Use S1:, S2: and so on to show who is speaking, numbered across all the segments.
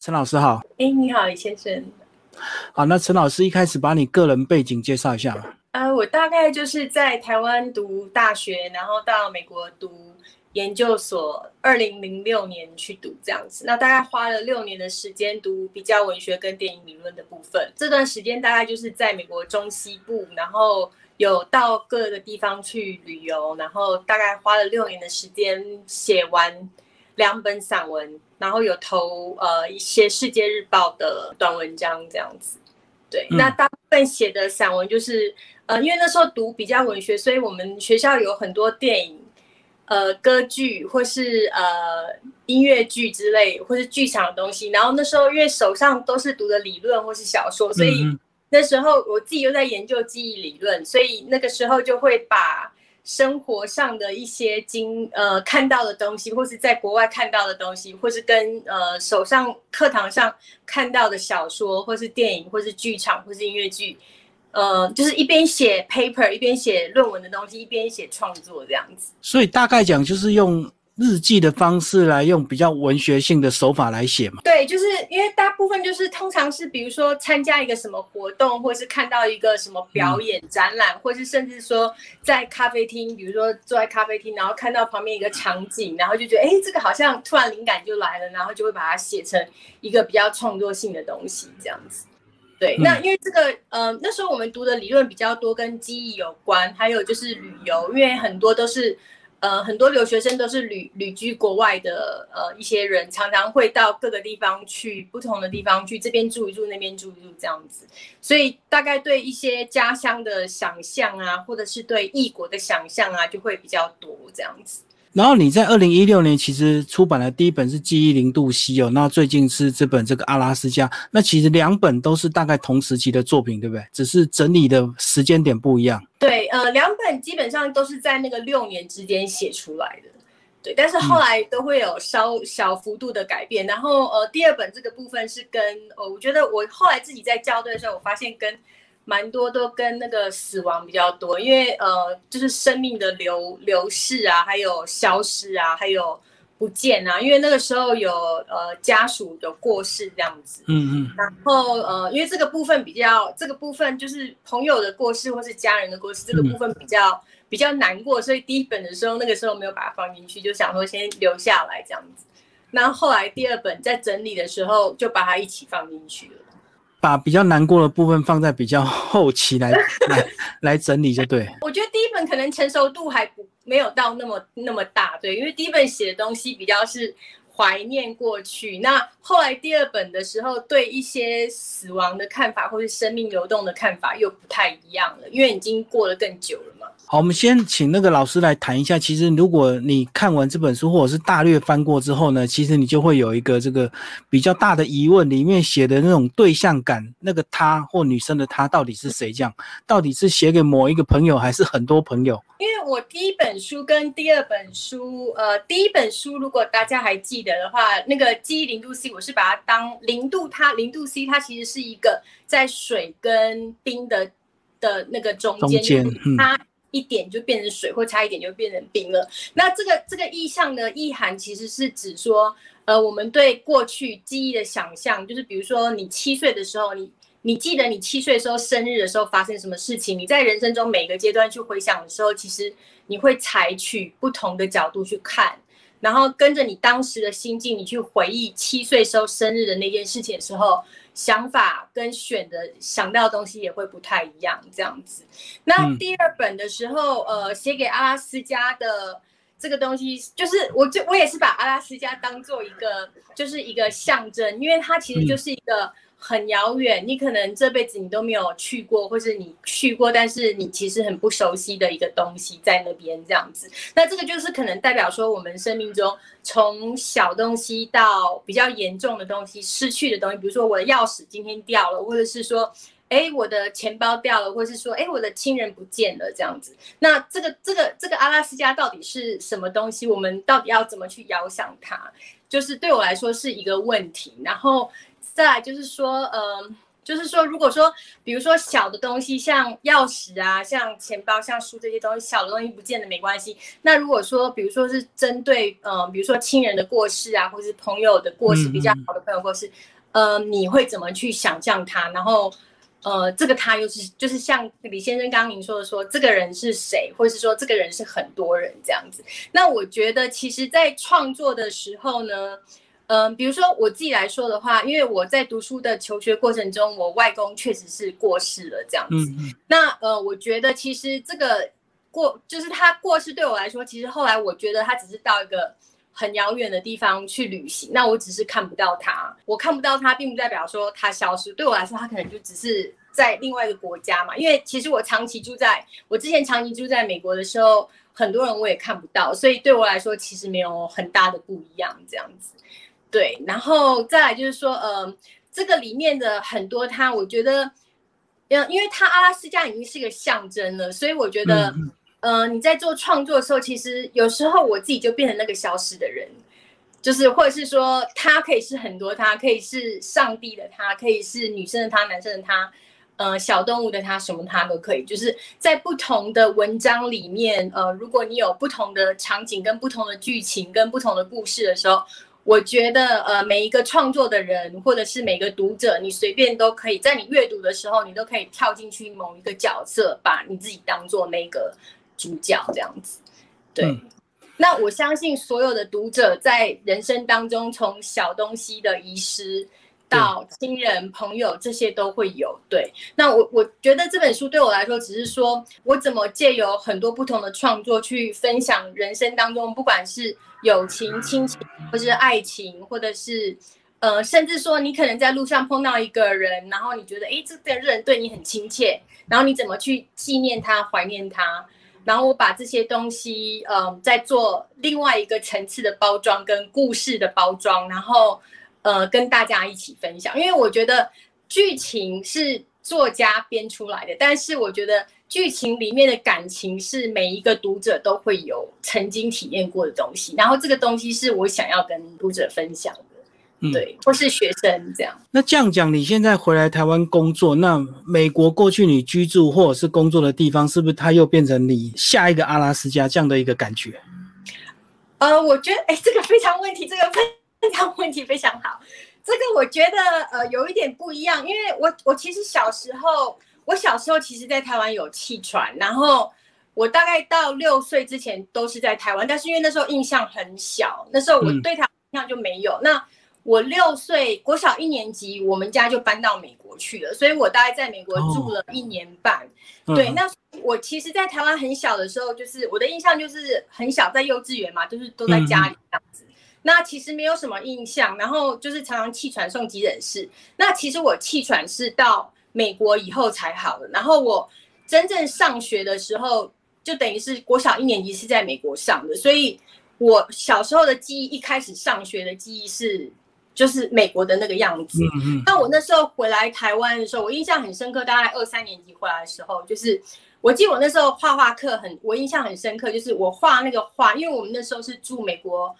S1: 陈老师好，
S2: 哎，你好，李先生。
S1: 好，那陈老师一开始把你个人背景介绍一下吧。
S2: 呃，我大概就是在台湾读大学，然后到美国读研究所，二零零六年去读这样子。那大概花了六年的时间读比较文学跟电影理论的部分。这段时间大概就是在美国中西部，然后有到各个地方去旅游，然后大概花了六年的时间写完两本散文。然后有投呃一些《世界日报》的短文章这样子，对，那大部分写的散文就是呃，因为那时候读比较文学，所以我们学校有很多电影、呃歌剧或是呃音乐剧之类，或是剧场的东西。然后那时候因为手上都是读的理论或是小说，所以那时候我自己又在研究记忆理论，所以那个时候就会把。生活上的一些经呃看到的东西，或是在国外看到的东西，或是跟呃手上课堂上看到的小说，或是电影，或是剧场，或是音乐剧，呃，就是一边写 paper，一边写论文的东西，一边写创作这样子。
S1: 所以大概讲就是用。日记的方式来用比较文学性的手法来写嘛？
S2: 对，就是因为大部分就是通常是比如说参加一个什么活动，或是看到一个什么表演展览，或是甚至说在咖啡厅，比如说坐在咖啡厅，然后看到旁边一个场景，然后就觉得哎，这个好像突然灵感就来了，然后就会把它写成一个比较创作性的东西这样子。对，那因为这个呃那时候我们读的理论比较多，跟记忆有关，还有就是旅游，因为很多都是。呃，很多留学生都是旅旅居国外的，呃，一些人常常会到各个地方去，不同的地方去，这边住一住，那边住一住，这样子，所以大概对一些家乡的想象啊，或者是对异国的想象啊，就会比较多这样子。
S1: 然后你在二零一六年其实出版了第一本是《记忆零度 C》哦，那最近是这本这个《阿拉斯加》，那其实两本都是大概同时期的作品，对不对？只是整理的时间点不一样。
S2: 对，呃，两本基本上都是在那个六年之间写出来的，对。但是后来都会有稍小幅度的改变。然后呃，第二本这个部分是跟呃，我觉得我后来自己在校对的时候，我发现跟。蛮多都跟那个死亡比较多，因为呃，就是生命的流流逝啊，还有消失啊，还有不见啊。因为那个时候有呃家属有过世这样子，嗯嗯。然后呃，因为这个部分比较，这个部分就是朋友的过世或是家人的过世，这个部分比较比较难过，所以第一本的时候那个时候没有把它放进去，就想说先留下来这样子。那后后来第二本在整理的时候就把它一起放进去了。
S1: 把比较难过的部分放在比较 后期来来来整理就对。
S2: 我觉得第一本可能成熟度还不没有到那么那么大，对，因为第一本写的东西比较是怀念过去，那后来第二本的时候对一些死亡的看法或是生命流动的看法又不太一样了，因为已经过了更久了嘛。
S1: 好，我们先请那个老师来谈一下。其实，如果你看完这本书，或者是大略翻过之后呢，其实你就会有一个这个比较大的疑问：里面写的那种对象感，那个他或女生的他到底是谁？这样到底是写给某一个朋友，还是很多朋友？
S2: 因为我第一本书跟第二本书，呃，第一本书如果大家还记得的话，那个记忆零度 C，我是把它当零度，它零度 C，它其实是一个在水跟冰的的那个中间，它。一点就变成水，或差一点就变成冰了。那这个这个意象的意涵其实是指说，呃，我们对过去记忆的想象，就是比如说你七岁的时候，你你记得你七岁时候生日的时候发生什么事情？你在人生中每个阶段去回想的时候，其实你会采取不同的角度去看，然后跟着你当时的心境，你去回忆七岁时候生日的那件事情的时候。想法跟选的想到的东西也会不太一样，这样子。那第二本的时候，呃，写给阿拉斯加的这个东西，就是我就我也是把阿拉斯加当做一个，就是一个象征，因为它其实就是一个。很遥远，你可能这辈子你都没有去过，或是你去过，但是你其实很不熟悉的一个东西在那边这样子。那这个就是可能代表说，我们生命中从小东西到比较严重的东西，失去的东西，比如说我的钥匙今天掉了，或者是说，哎，我的钱包掉了，或者是说，哎，我的亲人不见了这样子。那这个这个这个阿拉斯加到底是什么东西？我们到底要怎么去遥想它？就是对我来说是一个问题。然后。再来就是说，嗯，就是说，如果说，比如说小的东西，像钥匙啊，像钱包、像书这些东西，小的东西不见得没关系。那如果说，比如说是针对，呃，比如说亲人的过世啊，或是朋友的过世，比较好的朋友过世，呃，你会怎么去想象他？然后，呃，这个他又是，就是像李先生刚刚您说的，说这个人是谁，或是说这个人是很多人这样子。那我觉得，其实，在创作的时候呢。嗯，比如说我自己来说的话，因为我在读书的求学过程中，我外公确实是过世了这样子。那呃，我觉得其实这个过就是他过世对我来说，其实后来我觉得他只是到一个很遥远的地方去旅行，那我只是看不到他，我看不到他，并不代表说他消失。对我来说，他可能就只是在另外一个国家嘛。因为其实我长期住在我之前长期住在美国的时候，很多人我也看不到，所以对我来说其实没有很大的不一样这样子。对，然后再来就是说，呃，这个里面的很多他，我觉得，嗯，因为他阿拉斯加已经是一个象征了，所以我觉得，呃，你在做创作的时候，其实有时候我自己就变成那个消失的人，就是或者是说，他可以是很多，他可以是上帝的他，可以是女生的他，男生的他，呃，小动物的他，什么他都可以，就是在不同的文章里面，呃，如果你有不同的场景跟不同的剧情跟不同的故事的时候。我觉得，呃，每一个创作的人，或者是每个读者，你随便都可以在你阅读的时候，你都可以跳进去某一个角色，把你自己当做那个主角这样子。对，那我相信所有的读者在人生当中，从小东西的遗失到亲人、朋友，这些都会有。对，那我我觉得这本书对我来说，只是说我怎么借由很多不同的创作去分享人生当中，不管是。友情、亲情，或是爱情，或者是，呃，甚至说你可能在路上碰到一个人，然后你觉得，哎，这个人对你很亲切，然后你怎么去纪念他、怀念他？然后我把这些东西，呃，再做另外一个层次的包装跟故事的包装，然后，呃，跟大家一起分享。因为我觉得剧情是作家编出来的，但是我觉得。剧情里面的感情是每一个读者都会有曾经体验过的东西，然后这个东西是我想要跟读者分享的，对，或是学生这样。
S1: 那这样讲，你现在回来台湾工作，那美国过去你居住或者是工作的地方，是不是它又变成你下一个阿拉斯加这样的一个感觉？
S2: 呃，我觉得，哎，这个非常问题，这个非常问题非常好。这个我觉得，呃，有一点不一样，因为我我其实小时候。我小时候其实，在台湾有气喘，然后我大概到六岁之前都是在台湾，但是因为那时候印象很小，那时候我对他印象就没有。那我六岁国小一年级，我们家就搬到美国去了，所以我大概在美国住了一年半。对，那我其实，在台湾很小的时候，就是我的印象就是很小，在幼稚园嘛，就是都在家里这样子。那其实没有什么印象，然后就是常常气喘送急诊室。那其实我气喘是到。美国以后才好的，然后我真正上学的时候，就等于是国小一年级是在美国上的，所以我小时候的记忆，一开始上学的记忆是就是美国的那个样子。那我那时候回来台湾的时候，我印象很深刻，大概二三年级回来的时候，就是我记得我那时候画画课很，我印象很深刻，就是我画那个画，因为我们那时候是住美国。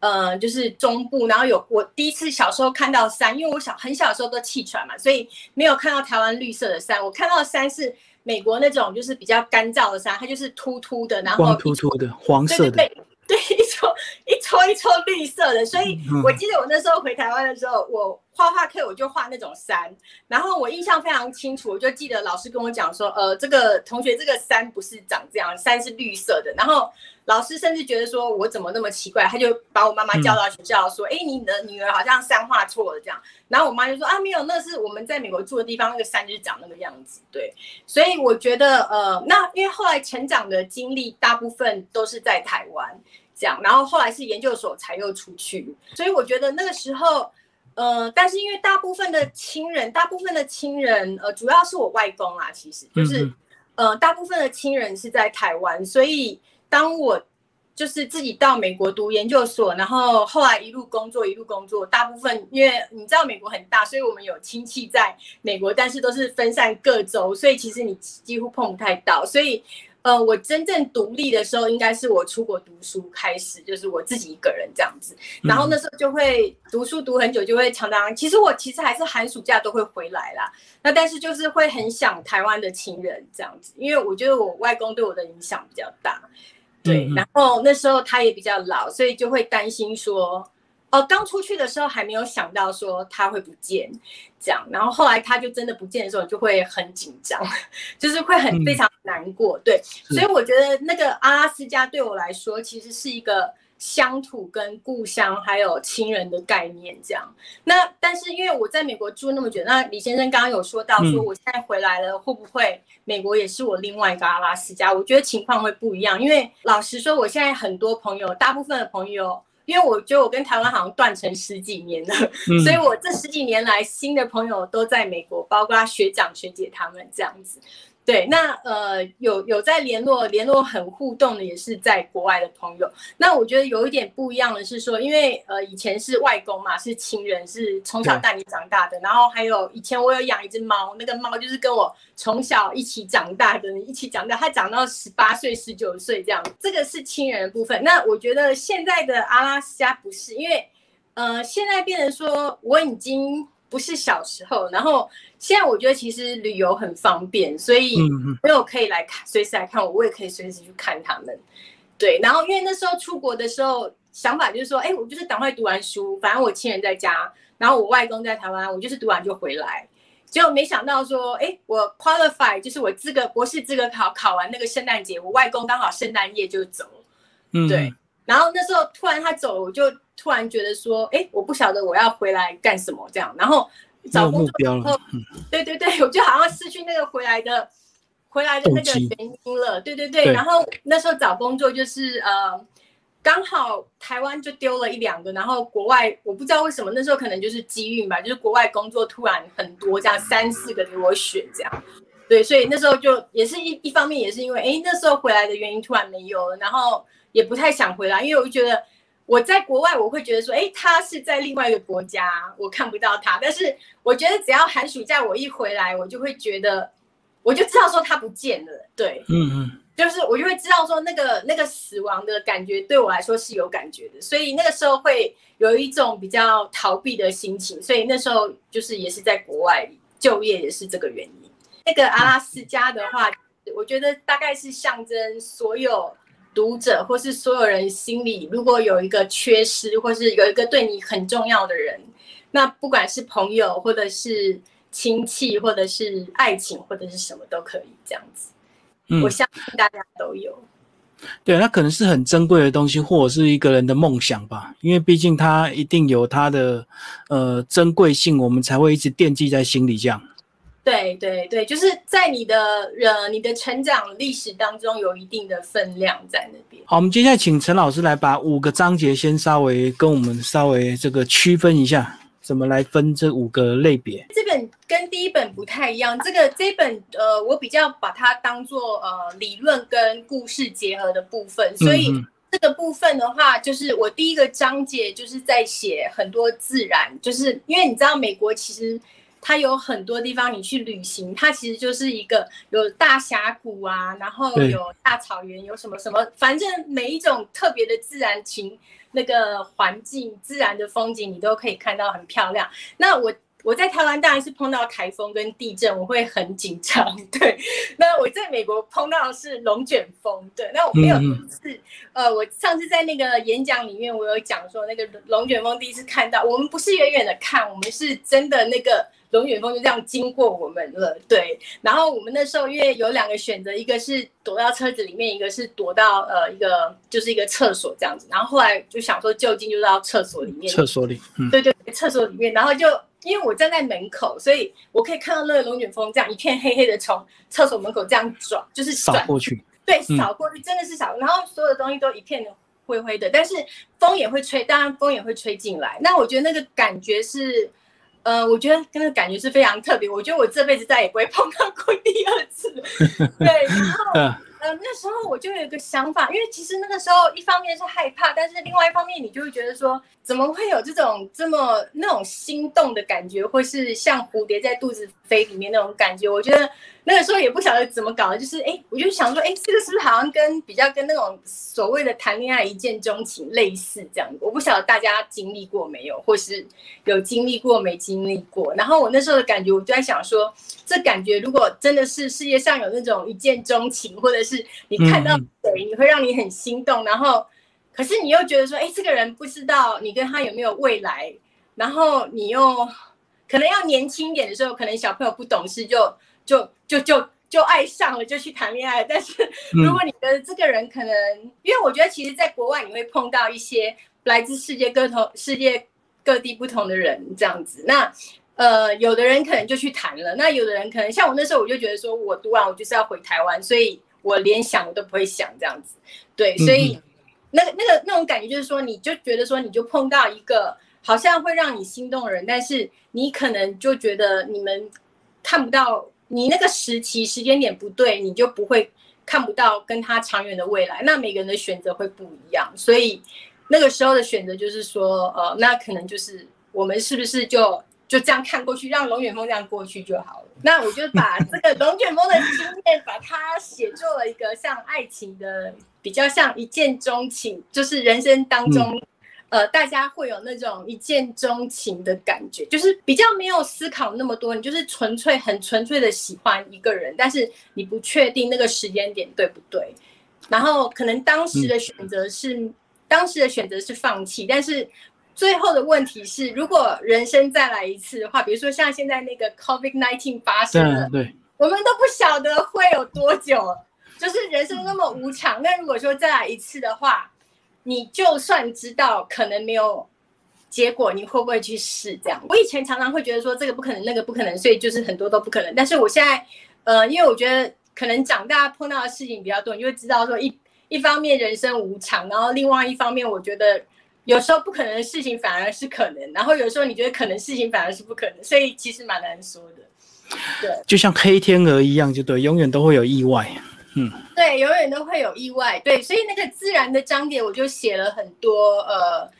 S2: 呃，就是中部，然后有我第一次小时候看到山，因为我小很小的时候都气喘嘛，所以没有看到台湾绿色的山。我看到的山是美国那种，就是比较干燥的山，它就是秃秃的，然后
S1: 光秃秃的黄色的。
S2: 对，一撮一撮一撮绿色的，所以我记得我那时候回台湾的时候，我画画课我就画那种山，然后我印象非常清楚，我就记得老师跟我讲说，呃，这个同学这个山不是长这样，山是绿色的，然后老师甚至觉得说我怎么那么奇怪，他就把我妈妈叫到学校说，哎，你的女儿好像山画错了这样，然后我妈就说啊，没有，那是我们在美国住的地方，那个山就是长那个样子，对，所以我觉得，呃，那因为后来成长的经历大部分都是在台湾。这样，然后后来是研究所才又出去，所以我觉得那个时候，呃，但是因为大部分的亲人，大部分的亲人，呃，主要是我外公啊，其实就是，呃，大部分的亲人是在台湾，所以当我就是自己到美国读研究所，然后后来一路工作一路工作，大部分因为你知道美国很大，所以我们有亲戚在美国，但是都是分散各州，所以其实你几乎碰不太到，所以。呃，我真正独立的时候，应该是我出国读书开始，就是我自己一个人这样子。然后那时候就会读书读很久，就会常常，其实我其实还是寒暑假都会回来啦。那但是就是会很想台湾的亲人这样子，因为我觉得我外公对我的影响比较大。对，然后那时候他也比较老，所以就会担心说。哦，刚出去的时候还没有想到说他会不见，这样，然后后来他就真的不见的时候，就会很紧张，就是会很非常难过。对，所以我觉得那个阿拉斯加对我来说，其实是一个乡土跟故乡还有亲人的概念。这样，那但是因为我在美国住那么久，那李先生刚刚有说到说我现在回来了，会不会美国也是我另外一个阿拉斯加？我觉得情况会不一样，因为老实说，我现在很多朋友，大部分的朋友。因为我觉得我跟台湾好像断成十几年了，所以我这十几年来新的朋友都在美国，包括学长学姐他们这样子。对，那呃有有在联络，联络很互动的，也是在国外的朋友。那我觉得有一点不一样的是说，因为呃以前是外公嘛，是亲人，是从小带你长大的。然后还有以前我有养一只猫，那个猫就是跟我从小一起长大的，一起长大，它长到十八岁、十九岁这样，这个是亲人的部分。那我觉得现在的阿拉斯加不是，因为呃现在变成说我已经。不是小时候，然后现在我觉得其实旅游很方便，所以朋友可以来看，随时来看我，我也可以随时去看他们。对，然后因为那时候出国的时候，想法就是说，哎，我就是赶快读完书，反正我亲人在家，然后我外公在台湾，我就是读完就回来。结果没想到说，哎，我 qualify 就是我资格博士资格考考完那个圣诞节，我外公刚好圣诞夜就走。嗯，对。然后那时候突然他走了，我就突然觉得说，哎，我不晓得我要回来干什么这样。然后找工作之后，对对对，我就好像失去那个回来的回来的那个原因了。对对对。然后那时候找工作就是呃，刚好台湾就丢了一两个，然后国外我不知道为什么那时候可能就是机遇吧，就是国外工作突然很多，这样三四个给我选这样。对，所以那时候就也是一一方面也是因为，哎，那时候回来的原因突然没有了，然后。也不太想回来，因为我就觉得我在国外，我会觉得说，哎，他是在另外一个国家，我看不到他。但是我觉得只要寒暑假我一回来，我就会觉得，我就知道说他不见了。对，嗯嗯，就是我就会知道说那个那个死亡的感觉对我来说是有感觉的，所以那个时候会有一种比较逃避的心情。所以那时候就是也是在国外就业，也是这个原因。那个阿拉斯加的话，我觉得大概是象征所有。读者或是所有人心里，如果有一个缺失，或是有一个对你很重要的人，那不管是朋友，或者是亲戚，或者是爱情，或者是什么都可以这样子。嗯，我相信大家都有。
S1: 对，那可能是很珍贵的东西，或者是一个人的梦想吧。因为毕竟他一定有他的呃珍贵性，我们才会一直惦记在心里这样。
S2: 对对对，就是在你的呃你的成长历史当中有一定的分量在那边。
S1: 好，我们接下来请陈老师来把五个章节先稍微跟我们稍微这个区分一下，怎么来分这五个类别。
S2: 这本跟第一本不太一样，这个这本呃我比较把它当做呃理论跟故事结合的部分，所以这个部分的话，就是我第一个章节就是在写很多自然，就是因为你知道美国其实。它有很多地方你去旅行，它其实就是一个有大峡谷啊，然后有大草原，有什么什么，反正每一种特别的自然情那个环境、自然的风景，你都可以看到很漂亮。那我我在台湾当然是碰到台风跟地震，我会很紧张。对，那我在美国碰到的是龙卷风。对，那我没有一次，呃，我上次在那个演讲里面，我有讲说那个龙卷风第一次看到，我们不是远远的看，我们是真的那个。龙卷风就这样经过我们了，对。然后我们那时候因为有两个选择，一个是躲到车子里面，一个是躲到呃一个就是一个厕所这样子。然后后来就想说就近就到厕所里面。
S1: 厕所里，
S2: 嗯，对对，厕所里面。然后就因为我站在门口，所以我可以看到那个龙卷风这样一片黑黑的从厕所门口这样转，就是
S1: 扫过去。
S2: 对，扫过去真的是扫。然后所有的东西都一片灰灰的，但是风也会吹，当然风也会吹进来。那我觉得那个感觉是。呃，我觉得那个感觉是非常特别。我觉得我这辈子再也不会碰到过第二次。对，然后呃，那时候我就有一个想法，因为其实那个时候一方面是害怕，但是另外一方面你就会觉得说，怎么会有这种这么那种心动的感觉，或是像蝴蝶在肚子飞里面那种感觉？我觉得那个时候也不晓得怎么搞的，就是哎，我就想说，哎，这个是不是好像跟比较跟那种所谓的谈恋爱一见钟情类似这样？我不晓得大家经历过没有，或是有经历过没经历过。然后我那时候的感觉，我就在想说，这感觉如果真的是世界上有那种一见钟情，或者是你看到谁，你会让你很心动，然后，可是你又觉得说，哎，这个人不知道你跟他有没有未来，然后你又可能要年轻一点的时候，可能小朋友不懂事，就就就就就爱上了，就去谈恋爱。但是如果你的这个人可能，因为我觉得其实在国外你会碰到一些来自世界各头世界各地不同的人这样子，那呃，有的人可能就去谈了，那有的人可能像我那时候，我就觉得说我读完我就是要回台湾，所以。我连想我都不会想这样子，对，所以那个那个那种感觉就是说，你就觉得说，你就碰到一个好像会让你心动的人，但是你可能就觉得你们看不到你那个时期时间点不对，你就不会看不到跟他长远的未来。那每个人的选择会不一样，所以那个时候的选择就是说，呃，那可能就是我们是不是就。就这样看过去，让龙卷风这样过去就好了。那我就把 这个龙卷风的经验，把它写作了一个像爱情的，比较像一见钟情，就是人生当中，呃，大家会有那种一见钟情的感觉，就是比较没有思考那么多，你就是纯粹很纯粹的喜欢一个人，但是你不确定那个时间点对不对，然后可能当时的选择是，当时的选择是放弃，但是。最后的问题是，如果人生再来一次的话，比如说像现在那个 COVID nineteen 发生了，
S1: 对，
S2: 我们都不晓得会有多久，就是人生那么无常。那如果说再来一次的话，你就算知道可能没有结果，你会不会去试？这样，我以前常常会觉得说这个不可能，那个不可能，所以就是很多都不可能。但是我现在，呃，因为我觉得可能长大碰到的事情比较多，你就会知道说一一方面人生无常，然后另外一方面我觉得。有时候不可能的事情反而是可能，然后有时候你觉得可能事情反而是不可能，所以其实蛮难说的。对，
S1: 就像黑天鹅一样，就对，永远都会有意外。嗯，
S2: 对，永远都会有意外。对，所以那个自然的章节我就写了很多，呃，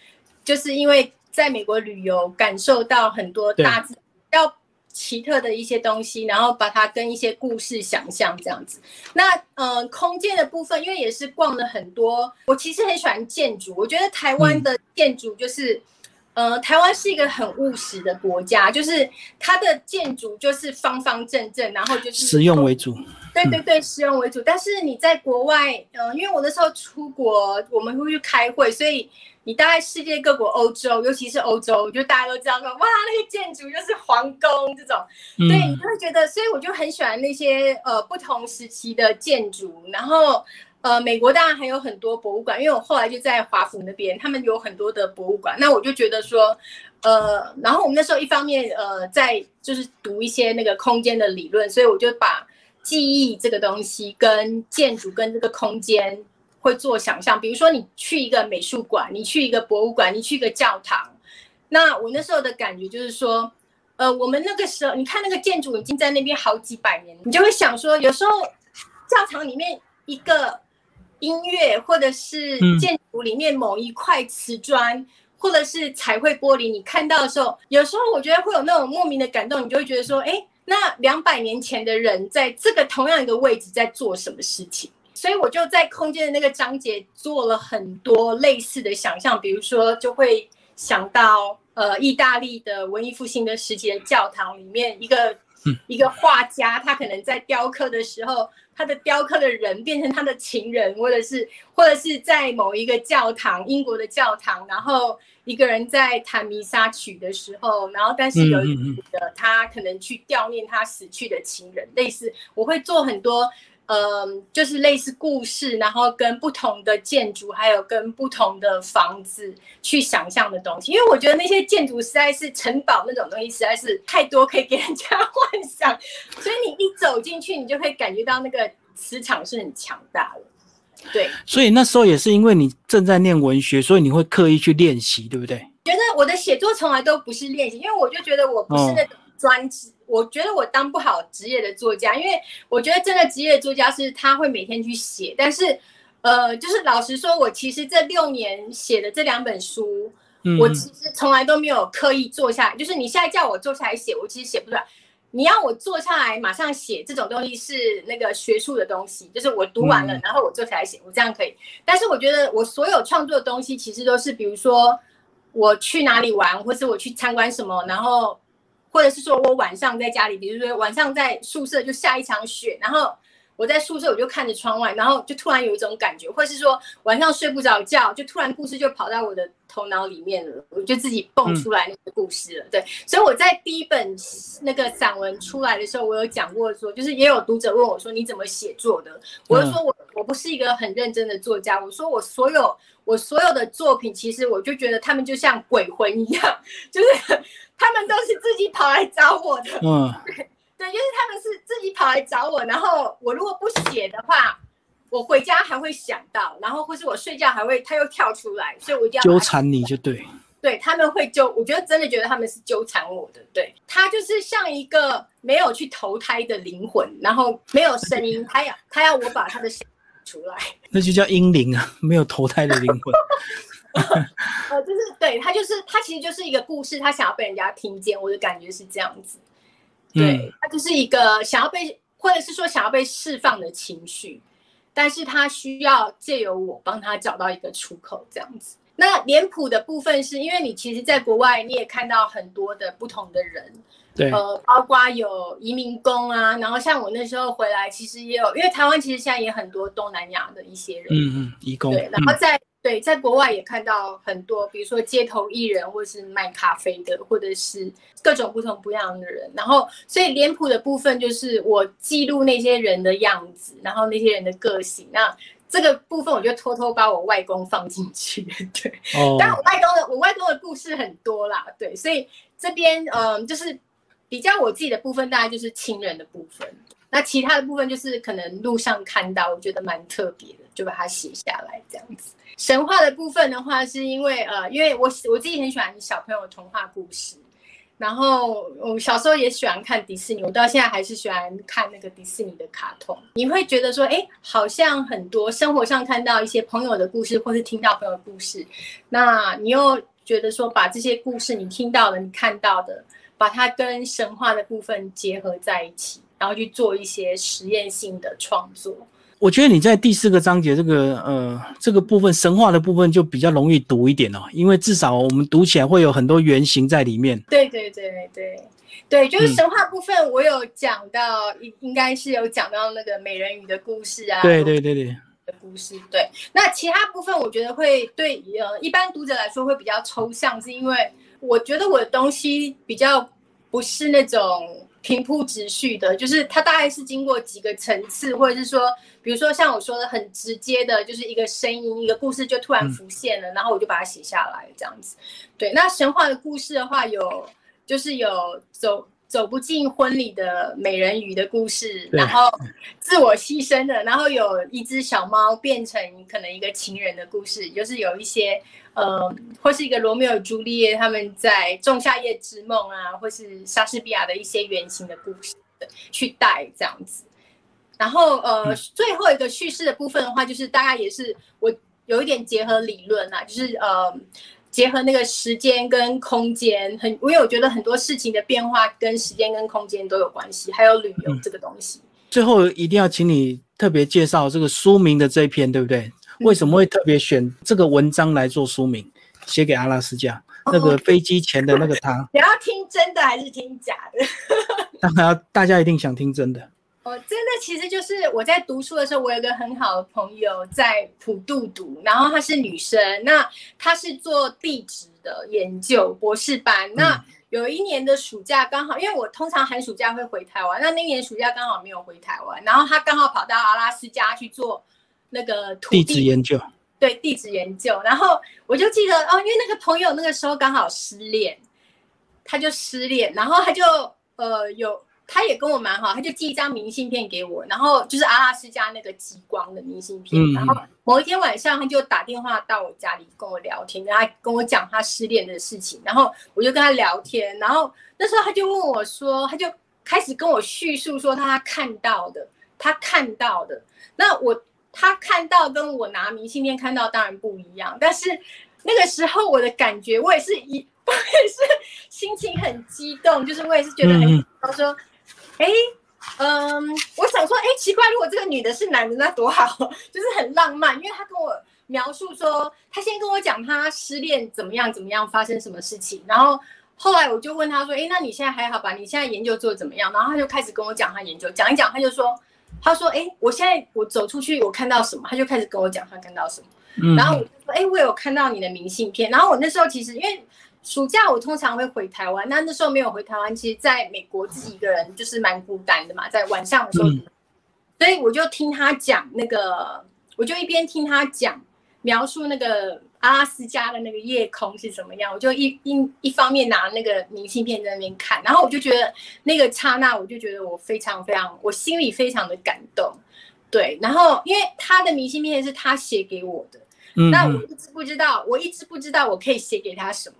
S2: 就是因为在美国旅游，感受到很多大自要。奇特的一些东西，然后把它跟一些故事想象这样子。那嗯，空间的部分，因为也是逛了很多，我其实很喜欢建筑。我觉得台湾的建筑就是，呃，台湾是一个很务实的国家，就是它的建筑就是方方正正，然后就是
S1: 实用为主。
S2: 对对对，实用为主。但是你在国外，嗯，因为我那时候出国，我们会去开会，所以。你大概世界各国，欧洲，尤其是欧洲，就大家都知道说，哇，那个建筑就是皇宫这种，对你就会觉得，所以我就很喜欢那些呃不同时期的建筑。然后呃，美国当然还有很多博物馆，因为我后来就在华府那边，他们有很多的博物馆。那我就觉得说，呃，然后我们那时候一方面呃在就是读一些那个空间的理论，所以我就把记忆这个东西跟建筑跟这个空间。会做想象，比如说你去一个美术馆，你去一个博物馆，你去一个教堂。那我那时候的感觉就是说，呃，我们那个时候，你看那个建筑已经在那边好几百年，你就会想说，有时候教堂里面一个音乐，或者是建筑里面某一块瓷砖，或者是彩绘玻璃，你看到的时候，有时候我觉得会有那种莫名的感动，你就会觉得说，哎，那两百年前的人在这个同样一个位置在做什么事情？所以我就在空间的那个章节做了很多类似的想象，比如说就会想到呃，意大利的文艺复兴的时期的教堂里面，一个一个画家，他可能在雕刻的时候，他的雕刻的人变成他的情人，或者是或者是在某一个教堂，英国的教堂，然后一个人在弹弥撒曲的时候，然后但是有一个他可能去悼念他死去的情人，类似我会做很多。嗯，就是类似故事，然后跟不同的建筑，还有跟不同的房子去想象的东西。因为我觉得那些建筑实在是城堡那种东西，实在是太多可以给人家 幻想。所以你一走进去，你就会感觉到那个磁场是很强大的。对，
S1: 所以那时候也是因为你正在念文学，所以你会刻意去练习，对不对？
S2: 觉得我的写作从来都不是练习，因为我就觉得我不是那种专职，我觉得我当不好职业的作家，因为我觉得真的职业的作家是他会每天去写，但是呃，就是老实说，我其实这六年写的这两本书，我其实从来都没有刻意坐下来，就是你现在叫我坐下来写，我其实写不出来。你要我坐下来马上写这种东西是那个学术的东西，就是我读完了，然后我坐下来写，我这样可以。但是我觉得我所有创作的东西其实都是，比如说我去哪里玩，或是我去参观什么，然后或者是说我晚上在家里，比如说晚上在宿舍就下一场雪，然后。我在宿舍，我就看着窗外，然后就突然有一种感觉，或是说晚上睡不着觉，就突然故事就跑到我的头脑里面了，我就自己蹦出来那个故事了。对，所以我在第一本那个散文出来的时候，我有讲过说，就是也有读者问我说你怎么写作的？我就说我我不是一个很认真的作家，我说我所有我所有的作品，其实我就觉得他们就像鬼魂一样，就是他们都是自己跑来找我的。嗯。对，就是他们是自己跑来找我，然后我如果不写的话，我回家还会想到，然后或是我睡觉还会，他又跳出来，所以我一定要
S1: 纠缠你就对。
S2: 对，他们会纠，我觉得真的觉得他们是纠缠我的。对，他就是像一个没有去投胎的灵魂，然后没有声音，他要他要我把他的声出来，
S1: 那就叫阴灵啊，没有投胎的灵魂。
S2: 呃，就是对他就是他其实就是一个故事，他想要被人家听见，我的感觉是这样子。对他就是一个想要被，或者是说想要被释放的情绪，但是他需要借由我帮他找到一个出口，这样子。那脸谱的部分是因为你其实在国外你也看到很多的不同的人，
S1: 对，
S2: 呃，包括有移民工啊，然后像我那时候回来，其实也有，因为台湾其实现在也很多东南亚的一些人，
S1: 嗯嗯，移工，
S2: 对，然后在。对，在国外也看到很多，比如说街头艺人，或是卖咖啡的，或者是各种不同不一样的人。然后，所以脸谱的部分就是我记录那些人的样子，然后那些人的个性。那这个部分，我就偷偷把我外公放进去。对，但我外公的我外公的故事很多啦。对，所以这边嗯，就是比较我自己的部分，大概就是亲人的部分。那其他的部分就是可能路上看到，我觉得蛮特别的，就把它写下来这样子。神话的部分的话，是因为呃，因为我我自己很喜欢小朋友童话故事，然后我小时候也喜欢看迪士尼，我到现在还是喜欢看那个迪士尼的卡通。你会觉得说，哎，好像很多生活上看到一些朋友的故事，或是听到朋友的故事，那你又觉得说，把这些故事你听到的、你看到的，把它跟神话的部分结合在一起，然后去做一些实验性的创作。
S1: 我觉得你在第四个章节这个呃这个部分神话的部分就比较容易读一点哦，因为至少我们读起来会有很多原型在里面。
S2: 对对对对对，就是神话部分，我有讲到，应应该是有讲到那个美人鱼的故事啊。
S1: 对对对对，
S2: 的故事。对，那其他部分我觉得会对呃一般读者来说会比较抽象，是因为我觉得我的东西比较不是那种。平铺直叙的，就是它大概是经过几个层次，或者是说，比如说像我说的很直接的，就是一个声音，一个故事就突然浮现了，然后我就把它写下来这样子。对，那神话的故事的话，有就是有走。走不进婚礼的美人鱼的故事，然后自我牺牲的，然后有一只小猫变成可能一个情人的故事，就是有一些呃，或是一个罗密欧朱丽叶他们在仲夏夜之梦啊，或是莎士比亚的一些原型的故事去带这样子。然后呃，最后一个叙事的部分的话，就是大概也是我有一点结合理论啊，就是呃。结合那个时间跟空间，很，因为我觉得很多事情的变化跟时间跟空间都有关系，还有旅游这个东西。
S1: 最后一定要请你特别介绍这个书名的这一篇，对不对？为什么会特别选这个文章来做书名？写给阿拉斯加那个飞机前的那个他。
S2: 你要听真的还是听假的？
S1: 当然，大家一定想听真的。
S2: 哦，真的，其实就是我在读书的时候，我有个很好的朋友在普渡读，然后她是女生，那她是做地质的研究博士班。那有一年的暑假刚好，因为我通常寒暑假会回台湾，那那年暑假刚好没有回台湾，然后她刚好跑到阿拉斯加去做那个土
S1: 地质研究，
S2: 对地质研究。然后我就记得哦，因为那个朋友那个时候刚好失恋，他就失恋，然后他就呃有。他也跟我蛮好，他就寄一张明信片给我，然后就是阿拉斯加那个极光的明信片。然后某一天晚上，他就打电话到我家里跟我聊天，跟他跟我讲他失恋的事情。然后我就跟他聊天，然后那时候他就问我说，他就开始跟我叙述说他看到的，他看到的。那我他看到跟我拿明信片看到当然不一样，但是那个时候我的感觉，我也是一，我也是心情很激动，就是我也是觉得很，他说。哎，嗯，我想说，哎，奇怪，如果这个女的是男的，那多好，就是很浪漫。因为他跟我描述说，他先跟我讲他失恋怎么样怎么样，发生什么事情，然后后来我就问他说，哎，那你现在还好吧？你现在研究做的怎么样？然后他就开始跟我讲他研究，讲一讲，他就说，他说，哎，我现在我走出去，我看到什么？他就开始跟我讲他看到什么。然后我就说，哎，我有看到你的明信片。然后我那时候其实因为。暑假我通常会回台湾，那那时候没有回台湾，其实在美国自己一个人就是蛮孤单的嘛，在晚上的时候，所以我就听他讲那个，我就一边听他讲描述那个阿拉斯加的那个夜空是什么样，我就一一一方面拿那个明信片在那边看，然后我就觉得那个刹那，我就觉得我非常非常，我心里非常的感动，对，然后因为他的明信片是他写给我的，那我一直不知道，我一直不知道我可以写给他什么。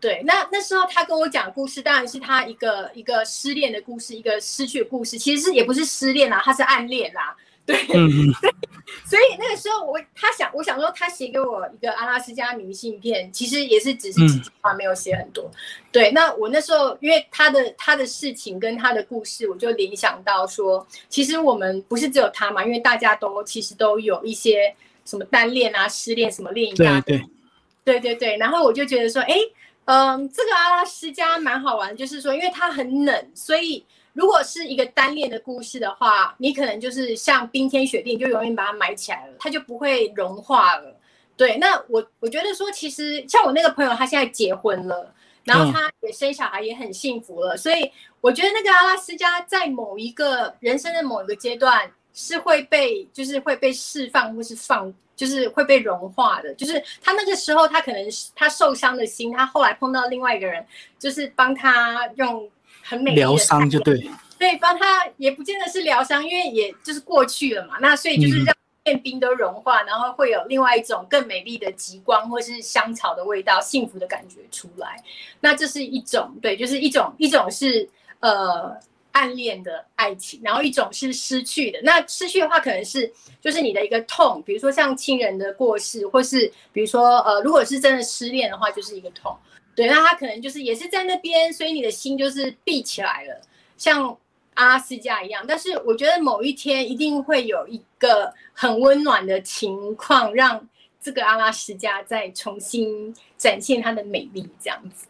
S2: 对，那那时候他跟我讲故事，当然是他一个一个失恋的故事，一个失去的故事。其实是也不是失恋啦，他是暗恋啦。对，所以那个时候我他想，我想说他写给我一个阿拉斯加明信片，其实也是只是几句话，没有写很多。对，那我那时候因为他的他的事情跟他的故事，我就联想到说，其实我们不是只有他嘛，因为大家都其实都有一些什么单恋啊、失恋什么恋一大
S1: 堆。
S2: 对对对，然后我就觉得说，哎。嗯，这个阿拉斯加蛮好玩，就是说，因为它很冷，所以如果是一个单恋的故事的话，你可能就是像冰天雪地，你就容易把它埋起来了，它就不会融化了。对，那我我觉得说，其实像我那个朋友，他现在结婚了，然后他也生小孩，也很幸福了，所以我觉得那个阿拉斯加在某一个人生的某一个阶段是会被，就是会被释放或是放。就是会被融化的，就是他那个时候，他可能是他受伤的心，他后来碰到另外一个人，就是帮他用很美
S1: 疗伤，就对，
S2: 对，帮他也不见得是疗伤，因为也就是过去了嘛，那所以就是让变冰都融化，然后会有另外一种更美丽的极光或是香草的味道，幸福的感觉出来，那这是一种，对，就是一种一种是呃。暗恋的爱情，然后一种是失去的。那失去的话，可能是就是你的一个痛，比如说像亲人的过世，或是比如说呃，如果是真的失恋的话，就是一个痛。对，那他可能就是也是在那边，所以你的心就是闭起来了，像阿拉斯加一样。但是我觉得某一天一定会有一个很温暖的情况，让这个阿拉斯加再重新展现它的美丽，这样子。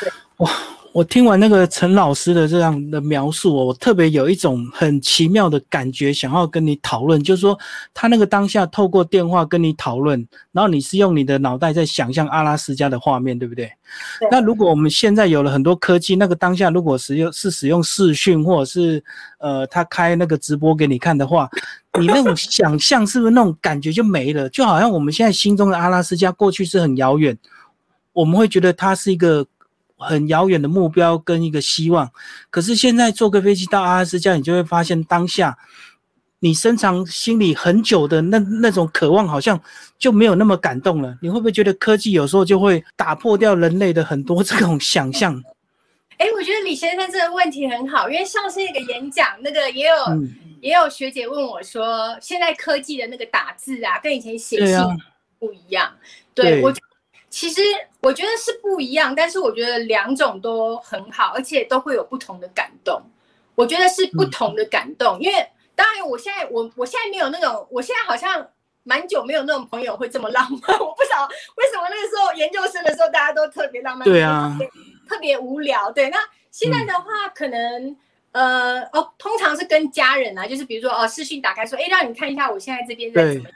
S2: 对。
S1: 哇！我听完那个陈老师的这样的描述，我特别有一种很奇妙的感觉，想要跟你讨论。就是说，他那个当下透过电话跟你讨论，然后你是用你的脑袋在想象阿拉斯加的画面，对不对？那如果我们现在有了很多科技，那个当下如果使用是使用视讯，或者是呃他开那个直播给你看的话，你那种想象是不是那种感觉就没了？就好像我们现在心中的阿拉斯加过去是很遥远，我们会觉得它是一个。很遥远的目标跟一个希望，可是现在坐个飞机到阿拉斯加，你就会发现当下你深藏心里很久的那那种渴望，好像就没有那么感动了。你会不会觉得科技有时候就会打破掉人类的很多这种想象？
S2: 哎，我觉得李先生这个问题很好，因为上次那个演讲，那个也有也有学姐问我说，现在科技的那个打字啊，跟以前写信不一样。对我。其实我觉得是不一样，但是我觉得两种都很好，而且都会有不同的感动。我觉得是不同的感动，因为当然我现在我我现在没有那种，我现在好像蛮久没有那种朋友会这么浪漫。我不晓得为什么那个时候研究生的时候大家都特别浪漫，
S1: 对啊，
S2: 特别无聊。对，那现在的话可能呃哦，通常是跟家人啊，就是比如说哦视讯打开说，哎让你看一下我现在这边在怎么。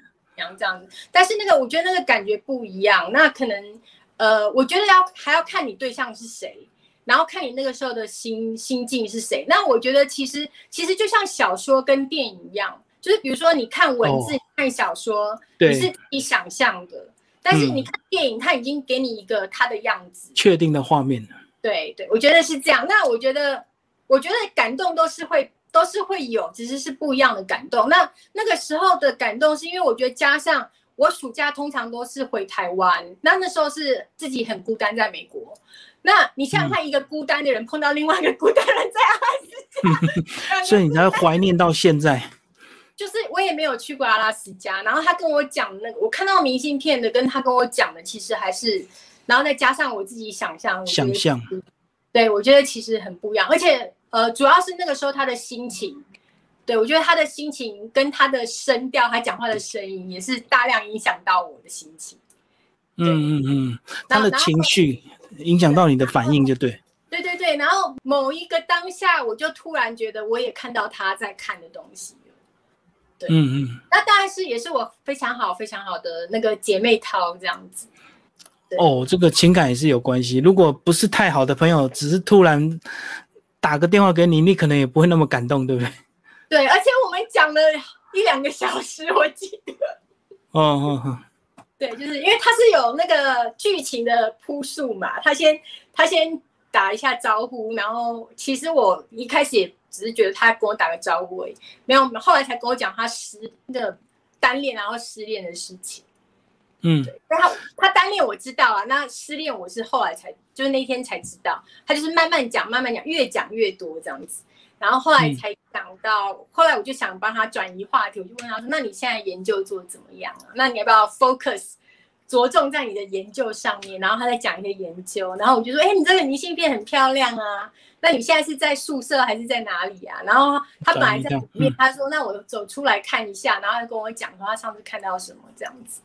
S2: 这样子，但是那个我觉得那个感觉不一样。那可能，呃，我觉得要还要看你对象是谁，然后看你那个时候的心心境是谁。那我觉得其实其实就像小说跟电影一样，就是比如说你看文字看小说，你是你想象的，但是你看电影，它已经给你一个它的样子，
S1: 确定的画面
S2: 对对，我觉得是这样。那我觉得。我觉得感动都是会都是会有，只是是不一样的感动。那那个时候的感动，是因为我觉得加上我暑假通常都是回台湾，那那时候是自己很孤单在美国。那你想想看，一个孤单的人碰到另外一个孤单人在阿拉斯加，
S1: 所以你才会怀念到现在。
S2: 就是我也没有去过阿拉斯加，然后他跟我讲那个，我看到明信片的，跟他跟我讲的，其实还是，然后再加上我自己想象，
S1: 想象，
S2: 对我觉得其实很不一样，而且呃，主要是那个时候他的心情，对我觉得他的心情跟他的声调，他讲话的声音也是大量影响到我的心情。
S1: 嗯嗯嗯，他的情绪影响到你的反应就对。
S2: 对对对，然后某一个当下，我就突然觉得我也看到他在看的东西。
S1: 对嗯嗯，
S2: 那当然是也是我非常好非常好的那个姐妹淘这样子。
S1: 哦，这个情感也是有关系。如果不是太好的朋友，只是突然打个电话给你，你可能也不会那么感动，对不对？
S2: 对，而且我们讲了一两个小时，我记得。
S1: 哦哦哦。
S2: 对，就是因为他是有那个剧情的铺述嘛，他先他先打一下招呼，然后其实我一开始也。只是觉得他跟我打个招呼而已，没有，后来才跟我讲他失那个单恋然后失恋的事情。
S1: 嗯，
S2: 那他他单恋我知道啊，那失恋我是后来才就是那天才知道，他就是慢慢讲慢慢讲，越讲越多这样子，然后后来才讲到，后来我就想帮他转移话题，我就问他说：“那你现在研究做怎么样啊？那你要不要 focus 着重在你的研究上面？”然后他在讲一些研究，然后我就说：“哎，你这个明信片很漂亮啊。”那你现在是在宿舍还是在哪里啊？然后他本来在里面，他说：“那我走出来看一下。”然后他跟我讲说他上次看到什么这样子。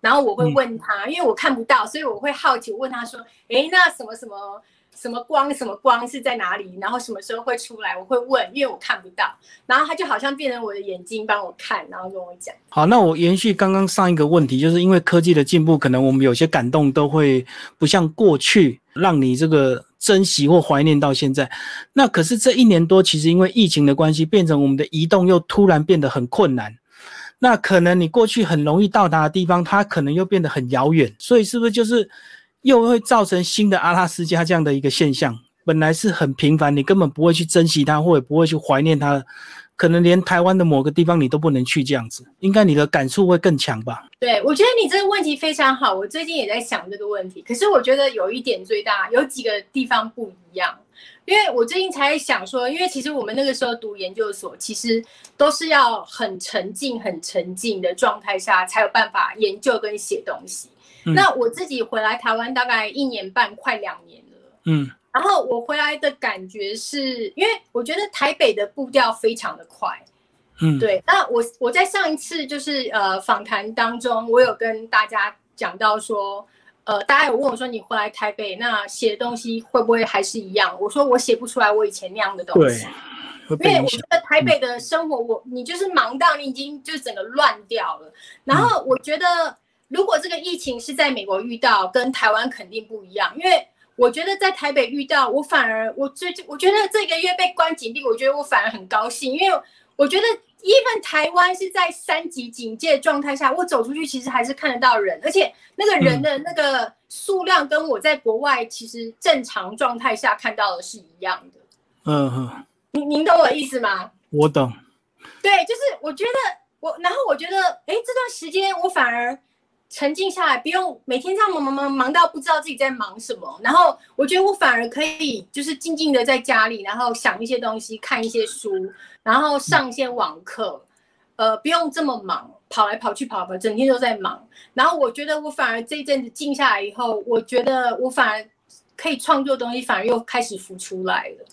S2: 然后我会问他，因为我看不到，所以我会好奇问他说：“哎，那什么什么什么光什么光是在哪里？然后什么时候会出来？”我会问，因为我看不到。然后他就好像变成我的眼睛帮我看，然后跟我讲。
S1: 好，那我延续刚刚上一个问题，就是因为科技的进步，可能我们有些感动都会不像过去让你这个。珍惜或怀念到现在，那可是这一年多，其实因为疫情的关系，变成我们的移动又突然变得很困难。那可能你过去很容易到达的地方，它可能又变得很遥远。所以是不是就是又会造成新的阿拉斯加这样的一个现象？本来是很平凡，你根本不会去珍惜它，或者不会去怀念它。可能连台湾的某个地方你都不能去，这样子，应该你的感触会更强吧？
S2: 对，我觉得你这个问题非常好，我最近也在想这个问题。可是我觉得有一点最大，有几个地方不一样，因为我最近才想说，因为其实我们那个时候读研究所，其实都是要很沉静、很沉静的状态下才有办法研究跟写东西。那我自己回来台湾大概一年半，快两年了。嗯。然后我回来的感觉是，因为我觉得台北的步调非常的快，
S1: 嗯，
S2: 对。那我我在上一次就是呃访谈当中，我有跟大家讲到说，呃，大家有问我说你回来台北那写的东西会不会还是一样？我说我写不出来我以前那样的东西，
S1: 因
S2: 为我觉得台北的生活，我你就是忙到你已经就整个乱掉了。然后我觉得如果这个疫情是在美国遇到，跟台湾肯定不一样，因为。我觉得在台北遇到我，反而我最近我觉得这个月被关紧闭，我觉得我反而很高兴，因为我觉得，even 台湾是在三级警戒状态下，我走出去其实还是看得到人，而且那个人的那个数量跟我在国外其实正常状态下看到的是一样的。
S1: 嗯哼，
S2: 您您懂我的意思吗？
S1: 我懂。
S2: 对，就是我觉得我，然后我觉得，哎，这段时间我反而。沉静下来，不用每天这样忙忙忙忙到不知道自己在忙什么。然后我觉得我反而可以，就是静静的在家里，然后想一些东西，看一些书，然后上一些网课，呃，不用这么忙，跑来跑去跑跑，整天都在忙。然后我觉得我反而这一阵子静下来以后，我觉得我反而可以创作东西，反而又开始浮出来了。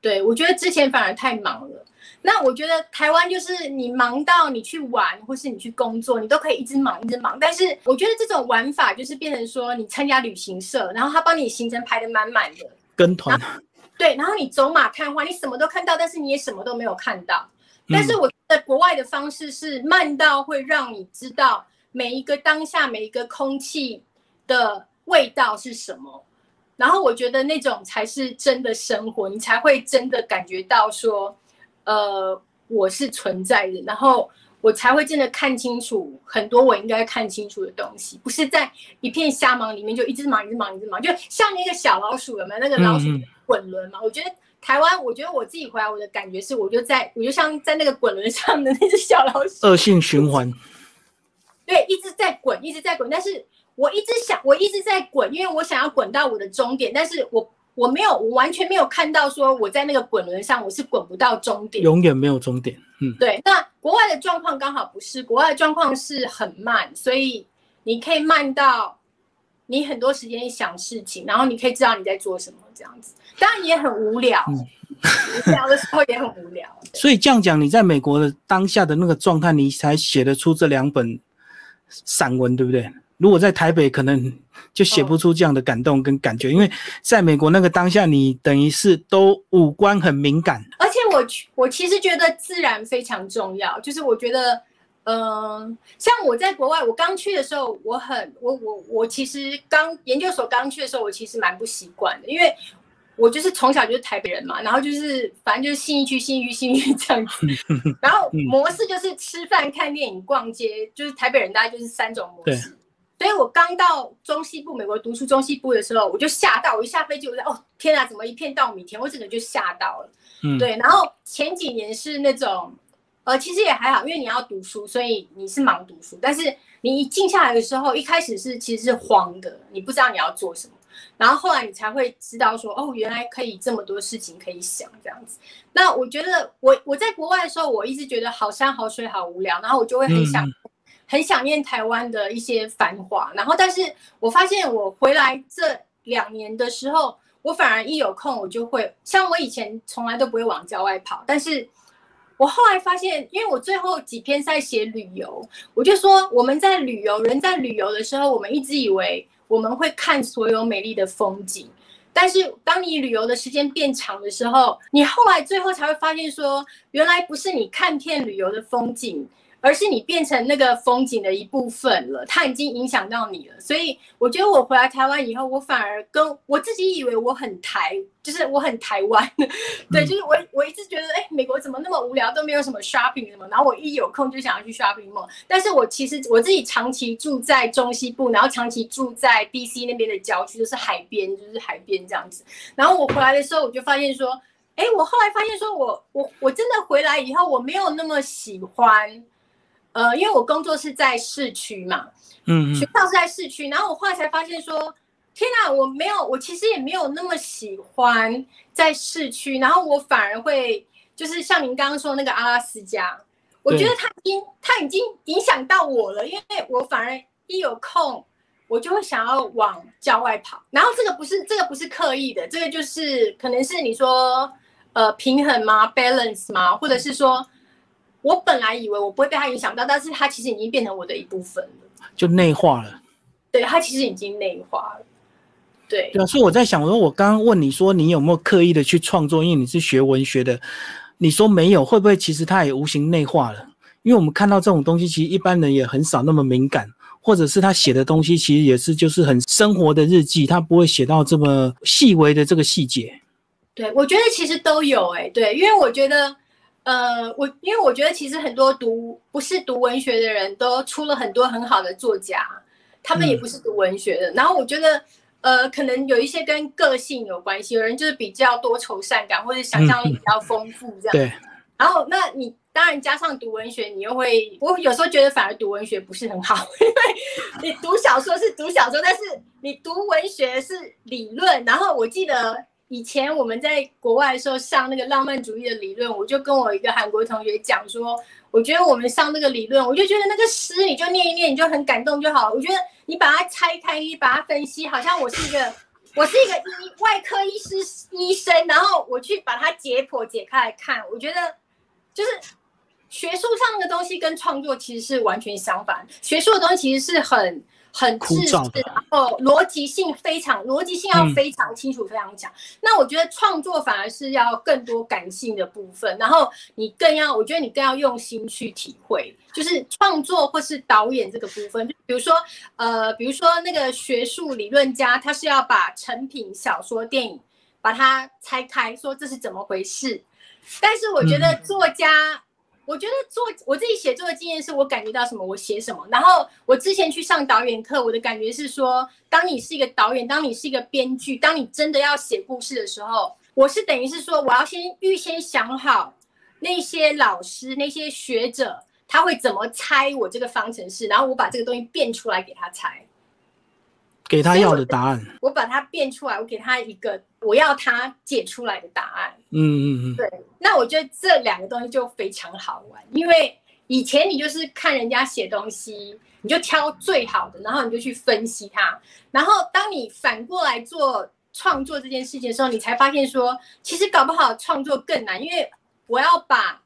S2: 对我觉得之前反而太忙了。那我觉得台湾就是你忙到你去玩，或是你去工作，你都可以一直忙一直忙。但是我觉得这种玩法就是变成说，你参加旅行社，然后他帮你行程排得满满的，
S1: 跟团。
S2: 对，然后你走马看花，你什么都看到，但是你也什么都没有看到。但是我觉得国外的方式是慢到会让你知道每一个当下每一个空气的味道是什么，然后我觉得那种才是真的生活，你才会真的感觉到说。呃，我是存在的，然后我才会真的看清楚很多我应该看清楚的东西，不是在一片瞎忙里面就一直忙，一直忙，一直忙，就像那个小老鼠有没有那个老鼠滚轮嘛？我觉得台湾，我觉得我自己回来，我的感觉是，我就在，我就像在那个滚轮上的那只小老鼠，
S1: 恶性循环。
S2: 对，一直在滚，一直在滚，但是我一直想，我一直在滚，因为我想要滚到我的终点，但是我我没有，我完全没有看到说我在那个滚轮上我是滚不到终点，
S1: 永远没有终点。嗯，
S2: 对。那国外的状况刚好不是，国外的状况是很慢，所以你可以慢到你很多时间想事情，然后你可以知道你在做什么，这样子。当然也很无聊，无聊的时候也很无聊。
S1: 所以这样讲，你在美国的当下的那个状态，你才写得出这两本。散文对不对？如果在台北，可能就写不出这样的感动跟感觉，因为在美国那个当下，你等于是都五官很敏感。
S2: 而且我我其实觉得自然非常重要，就是我觉得，嗯，像我在国外，我刚去的时候，我很我我我其实刚研究所刚去的时候，我其实蛮不习惯的，因为。我就是从小就是台北人嘛，然后就是反正就是新一区、新一区、信义区这样子，然后模式就是吃饭、看电影、逛街，就是台北人大概就是三种模式。所以我刚到中西部美国读书中西部的时候，我就吓到，我一下飞机我就哦天啊，怎么一片稻米田？我整个就吓到了。嗯，对。然后前几年是那种，呃，其实也还好，因为你要读书，所以你是忙读书。但是你一静下来的时候，一开始是其实是慌的，你不知道你要做什么。然后后来你才会知道说，哦，原来可以这么多事情可以想这样子。那我觉得我我在国外的时候，我一直觉得好山好水好无聊，然后我就会很想很想念台湾的一些繁华。然后但是我发现我回来这两年的时候，我反而一有空我就会，像我以前从来都不会往郊外跑，但是我后来发现，因为我最后几篇在写旅游，我就说我们在旅游，人在旅游的时候，我们一直以为。我们会看所有美丽的风景，但是当你旅游的时间变长的时候，你后来最后才会发现说，原来不是你看片旅游的风景。而是你变成那个风景的一部分了，它已经影响到你了。所以我觉得我回来台湾以后，我反而跟我自己以为我很台，就是我很台湾。对，就是我我一直觉得，哎，美国怎么那么无聊，都没有什么 shopping 什么。然后我一有空就想要去 shopping mall。但是我其实我自己长期住在中西部，然后长期住在 BC 那边的郊区，就是海边，就是海边这样子。然后我回来的时候，我就发现说，哎，我后来发现说我我我真的回来以后，我没有那么喜欢。呃，因为我工作是在市区嘛，嗯，学校是在市区，然后我后来才发现说，天哪，我没有，我其实也没有那么喜欢在市区，然后我反而会就是像您刚刚说那个阿拉斯加，我觉得它已经它已经影响到我了，因为我反而一有空，我就会想要往郊外跑，然后这个不是这个不是刻意的，这个就是可能是你说呃平衡吗，balance 吗，或者是说。我本来以为我不会被他影响到，但是他其实已经变成我的一部分了，
S1: 就内化了。
S2: 对，他其实已经内化了。对。
S1: 对啊，所以我在想，我说我刚刚问你说你有没有刻意的去创作，因为你是学文学的，你说没有，会不会其实他也无形内化了？因为我们看到这种东西，其实一般人也很少那么敏感，或者是他写的东西其实也是就是很生活的日记，他不会写到这么细微的这个细节。
S2: 对，我觉得其实都有哎，对，因为我觉得。呃，我因为我觉得其实很多读不是读文学的人都出了很多很好的作家，他们也不是读文学的。然后我觉得，呃，可能有一些跟个性有关系，有人就是比较多愁善感，或者想象力比较丰富这样。
S1: 对。
S2: 然后，那你当然加上读文学，你又会，我有时候觉得反而读文学不是很好，因为你读小说是读小说，但是你读文学是理论。然后我记得。以前我们在国外的时候上那个浪漫主义的理论，我就跟我一个韩国同学讲说，我觉得我们上那个理论，我就觉得那个诗你就念一念，你就很感动就好。我觉得你把它拆开，你把它分析，好像我是一个我是一个医外科医师医生，然后我去把它解剖解开来看，我觉得就是学术上的东西跟创作其实是完全相反，学术的东西其实是很。很知识，然后逻辑性非常，逻辑性要非常清楚、非常强。那我觉得创作反而是要更多感性的部分，然后你更要，我觉得你更要用心去体会，就是创作或是导演这个部分。就比如说，呃，比如说那个学术理论家，他是要把成品小说、电影把它拆开，说这是怎么回事。但是我觉得作家。我觉得做我自己写作的经验是我感觉到什么我写什么。然后我之前去上导演课，我的感觉是说，当你是一个导演，当你是一个编剧，当你真的要写故事的时候，我是等于是说，我要先预先想好那些老师、那些学者他会怎么猜我这个方程式，然后我把这个东西变出来给他猜，
S1: 给他要的答案。
S2: 我把它变出来，我给他一个我要他解出来的答案。
S1: 嗯嗯嗯，
S2: 对。那我觉得这两个东西就非常好玩，因为以前你就是看人家写东西。你就挑最好的，然后你就去分析它。然后当你反过来做创作这件事情的时候，你才发现说，其实搞不好创作更难，因为我要把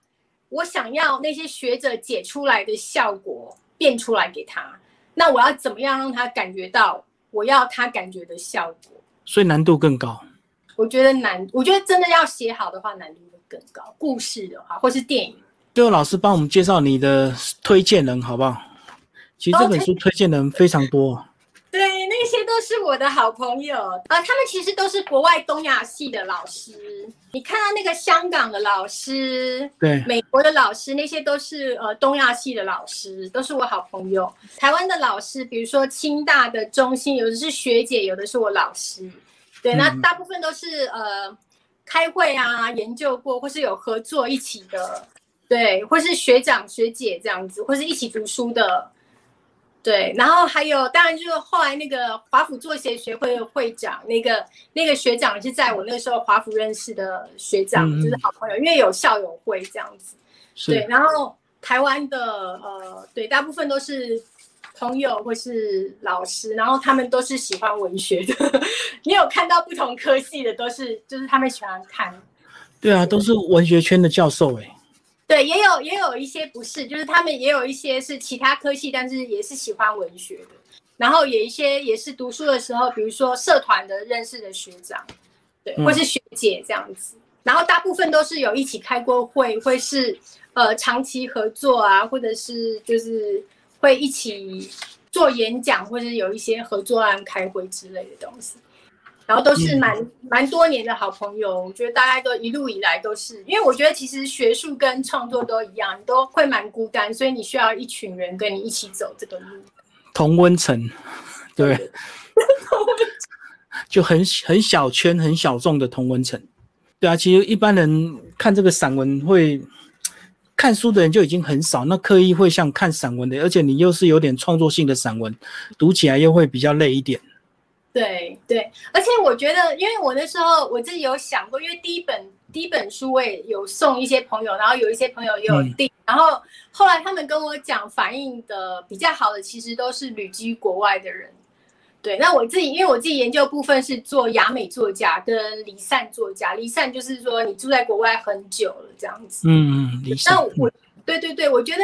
S2: 我想要那些学者解出来的效果变出来给他。那我要怎么样让他感觉到我要他感觉的效果？
S1: 所以难度更高。
S2: 我觉得难，我觉得真的要写好的话，难度会更高。故事的话，或是电影。
S1: 最后，老师帮我们介绍你的推荐人，好不好？其实这本书推荐的人非常多，
S2: 对，那些都是我的好朋友啊，他们其实都是国外东亚系的老师。你看到那个香港的老师，
S1: 对，
S2: 美国的老师，那些都是呃东亚系的老师，都是我好朋友。台湾的老师，比如说清大的中心，有的是学姐，有的是我老师。对，那大部分都是呃开会啊，研究过，或是有合作一起的，对，或是学长学姐这样子，或是一起读书的。对，然后还有，当然就是后来那个华府作协学会的会长，那个那个学长是在我那个时候华府认识的学长，就是好朋友，因为有校友会这样子。对，然后台湾的呃，对，大部分都是朋友或是老师，然后他们都是喜欢文学的。你有看到不同科系的，都是就是他们喜欢看。
S1: 对啊，都是文学圈的教授哎。
S2: 对，也有也有一些不是，就是他们也有一些是其他科系，但是也是喜欢文学的。然后有一些也是读书的时候，比如说社团的认识的学长，对，或是学姐这样子。然后大部分都是有一起开过会，会是呃长期合作啊，或者是就是会一起做演讲，或者有一些合作案开会之类的东西。然后都是蛮蛮多年的好朋友，我觉得大家都一路以来都是，因为我觉得其实学术跟创作都一样，你都会蛮孤单，所以你需要一群人跟你一起走这个路。
S1: 同温层，对，就很很小圈、很小众的同温层。对啊，其实一般人看这个散文会看书的人就已经很少，那刻意会像看散文的，而且你又是有点创作性的散文，读起来又会比较累一点。
S2: 对对，而且我觉得，因为我那时候我自己有想过，因为第一本第一本书我也有送一些朋友，然后有一些朋友也有订，然后后来他们跟我讲，反应的比较好的其实都是旅居国外的人。对，那我自己因为我自己研究部分是做亚美作家跟离散作家，离散就是说你住在国外很久了这样子。
S1: 嗯嗯，离散。那
S2: 我对对对，我觉得，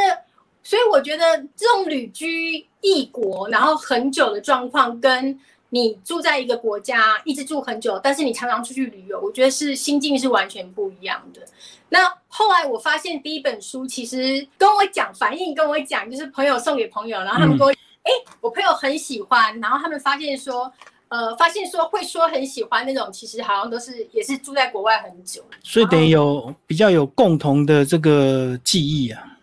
S2: 所以我觉得这种旅居异国然后很久的状况跟。你住在一个国家一直住很久，但是你常常出去旅游，我觉得是心境是完全不一样的。那后来我发现第一本书其实跟我讲反应，跟我讲就是朋友送给朋友，然后他们跟我，哎，我朋友很喜欢，然后他们发现说，呃，发现说会说很喜欢那种，其实好像都是也是住在国外很久，
S1: 所以得有比较有共同的这个记忆啊。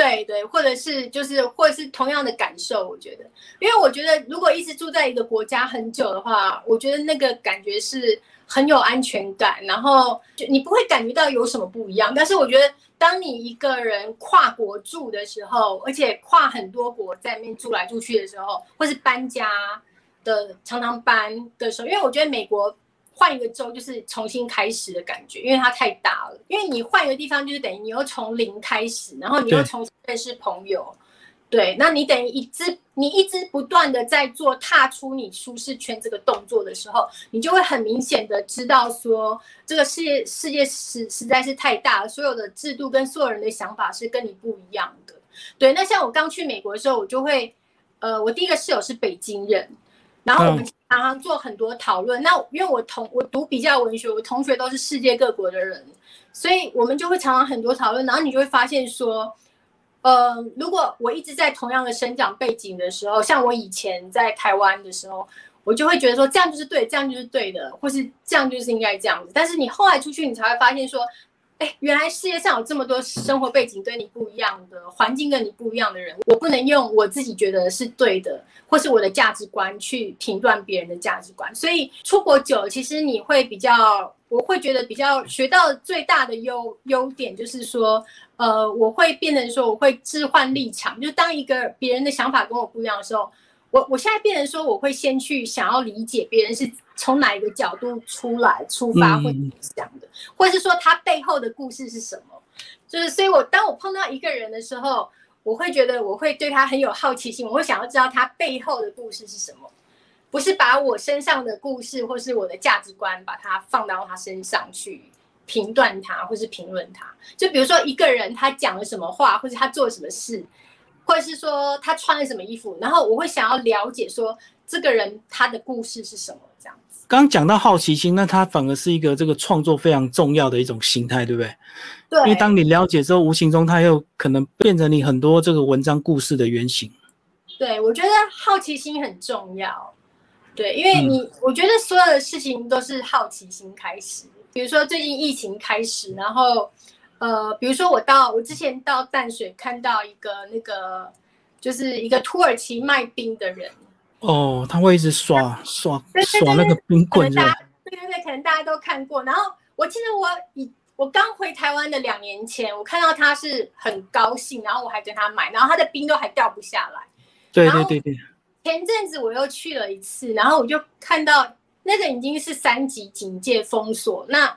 S2: 对对，或者是就是或者是同样的感受，我觉得，因为我觉得如果一直住在一个国家很久的话，我觉得那个感觉是很有安全感，然后就你不会感觉到有什么不一样。但是我觉得，当你一个人跨国住的时候，而且跨很多国在那边住来住去的时候，或是搬家的常常搬的时候，因为我觉得美国。换一个州就是重新开始的感觉，因为它太大了。因为你换一个地方，就是等于你又从零开始，然后你又重新认识朋友。对，那你等于一直你一直不断的在做踏出你舒适圈这个动作的时候，你就会很明显的知道说，这个世界世界实实在是太大了，所有的制度跟所有人的想法是跟你不一样的。对，那像我刚去美国的时候，我就会，呃，我第一个室友是北京人。然后我们常常做很多讨论。那因为我同我读比较文学，我同学都是世界各国的人，所以我们就会常常很多讨论。然后你就会发现说，呃，如果我一直在同样的生长背景的时候，像我以前在台湾的时候，我就会觉得说这样就是对，这样就是对的，或是这样就是应该这样子。但是你后来出去，你才会发现说，哎，原来世界上有这么多生活背景跟你不一样的环境跟你不一样的人，我不能用我自己觉得是对的，或是我的价值观去评断别人的价值观。所以出国久，其实你会比较，我会觉得比较学到最大的优优点就是说，呃，我会变成说，我会置换立场，就当一个别人的想法跟我不一样的时候。我我现在变成说，我会先去想要理解别人是从哪一个角度出来出发会想的，或者是说他背后的故事是什么。就是，所以我当我碰到一个人的时候，我会觉得我会对他很有好奇心，我会想要知道他背后的故事是什么，不是把我身上的故事或是我的价值观把它放到他身上去评断他或是评论他。就比如说一个人他讲了什么话，或者他做了什么事。或者是说他穿了什么衣服，然后我会想要了解说这个人他的故事是什么。
S1: 刚讲到好奇心，那它反而是一个这个创作非常重要的一种心态，对不对？
S2: 对。
S1: 因为当你了解之后，无形中它又可能变成你很多这个文章故事的原型。
S2: 对，我觉得好奇心很重要。对，因为你我觉得所有的事情都是好奇心开始。比如说最近疫情开始，然后。呃，比如说我到我之前到淡水看到一个那个，就是一个土耳其卖冰的人。
S1: 哦，他会一直刷刷刷那个冰棍，对
S2: 对对，可能大家都看过。然后我记得我以我刚回台湾的两年前，我看到他是很高兴，然后我还跟他买，然后他的冰都还掉不下来。
S1: 对对对对。
S2: 前阵子我又去了一次，然后我就看到那个已经是三级警戒封锁，那。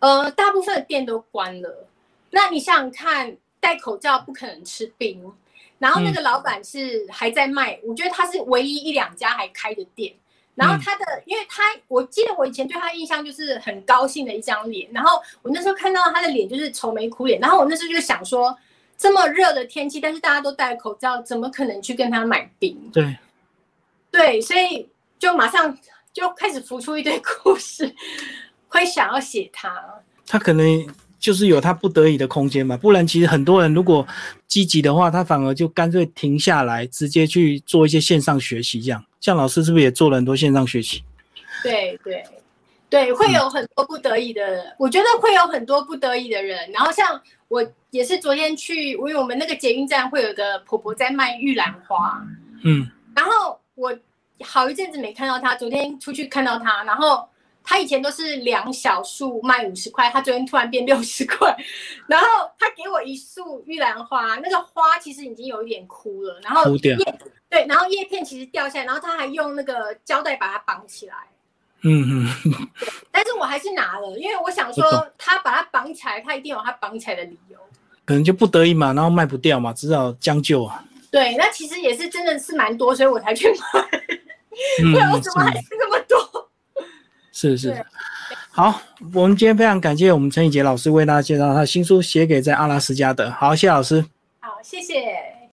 S2: 呃，大部分的店都关了。那你想想看，戴口罩不可能吃冰，然后那个老板是还在卖，我觉得他是唯一一两家还开的店。然后他的，因为他我记得我以前对他印象就是很高兴的一张脸。然后我那时候看到他的脸就是愁眉苦脸。然后我那时候就想说，这么热的天气，但是大家都戴口罩，怎么可能去跟他买冰？
S1: 对，
S2: 对，所以就马上就开始浮出一堆 故事。会想要写他，
S1: 他可能就是有他不得已的空间嘛，不然其实很多人如果积极的话，他反而就干脆停下来，直接去做一些线上学习，这样。像老师是不是也做了很多线上学习？
S2: 对对对，会有很多不得已的，我觉得会有很多不得已的人。然后像我也是昨天去，因为我们那个捷运站会有个婆婆在卖玉兰花，
S1: 嗯，
S2: 然后我好一阵子没看到她，昨天出去看到她，然后。他以前都是两小束卖五十块，他昨天突然变六十块，然后他给我一束玉兰花，那个花其实已经有一点枯了，然后叶对，然后叶片其实掉下来，然后他还用那个胶带把它绑起来，
S1: 嗯嗯，
S2: 但是我还是拿了，因为我想说他把它绑起来，他一定有他绑起来的理由，
S1: 可能就不得已嘛，然后卖不掉嘛，只好将就啊。
S2: 对，那其实也是真的是蛮多，所以我才去买，不然我怎么还是这么多？
S1: 是是，好，我们今天非常感谢我们陈以杰老师为大家介绍他的新书《写给在阿拉斯加的》。好，谢谢老师。
S2: 好，谢谢。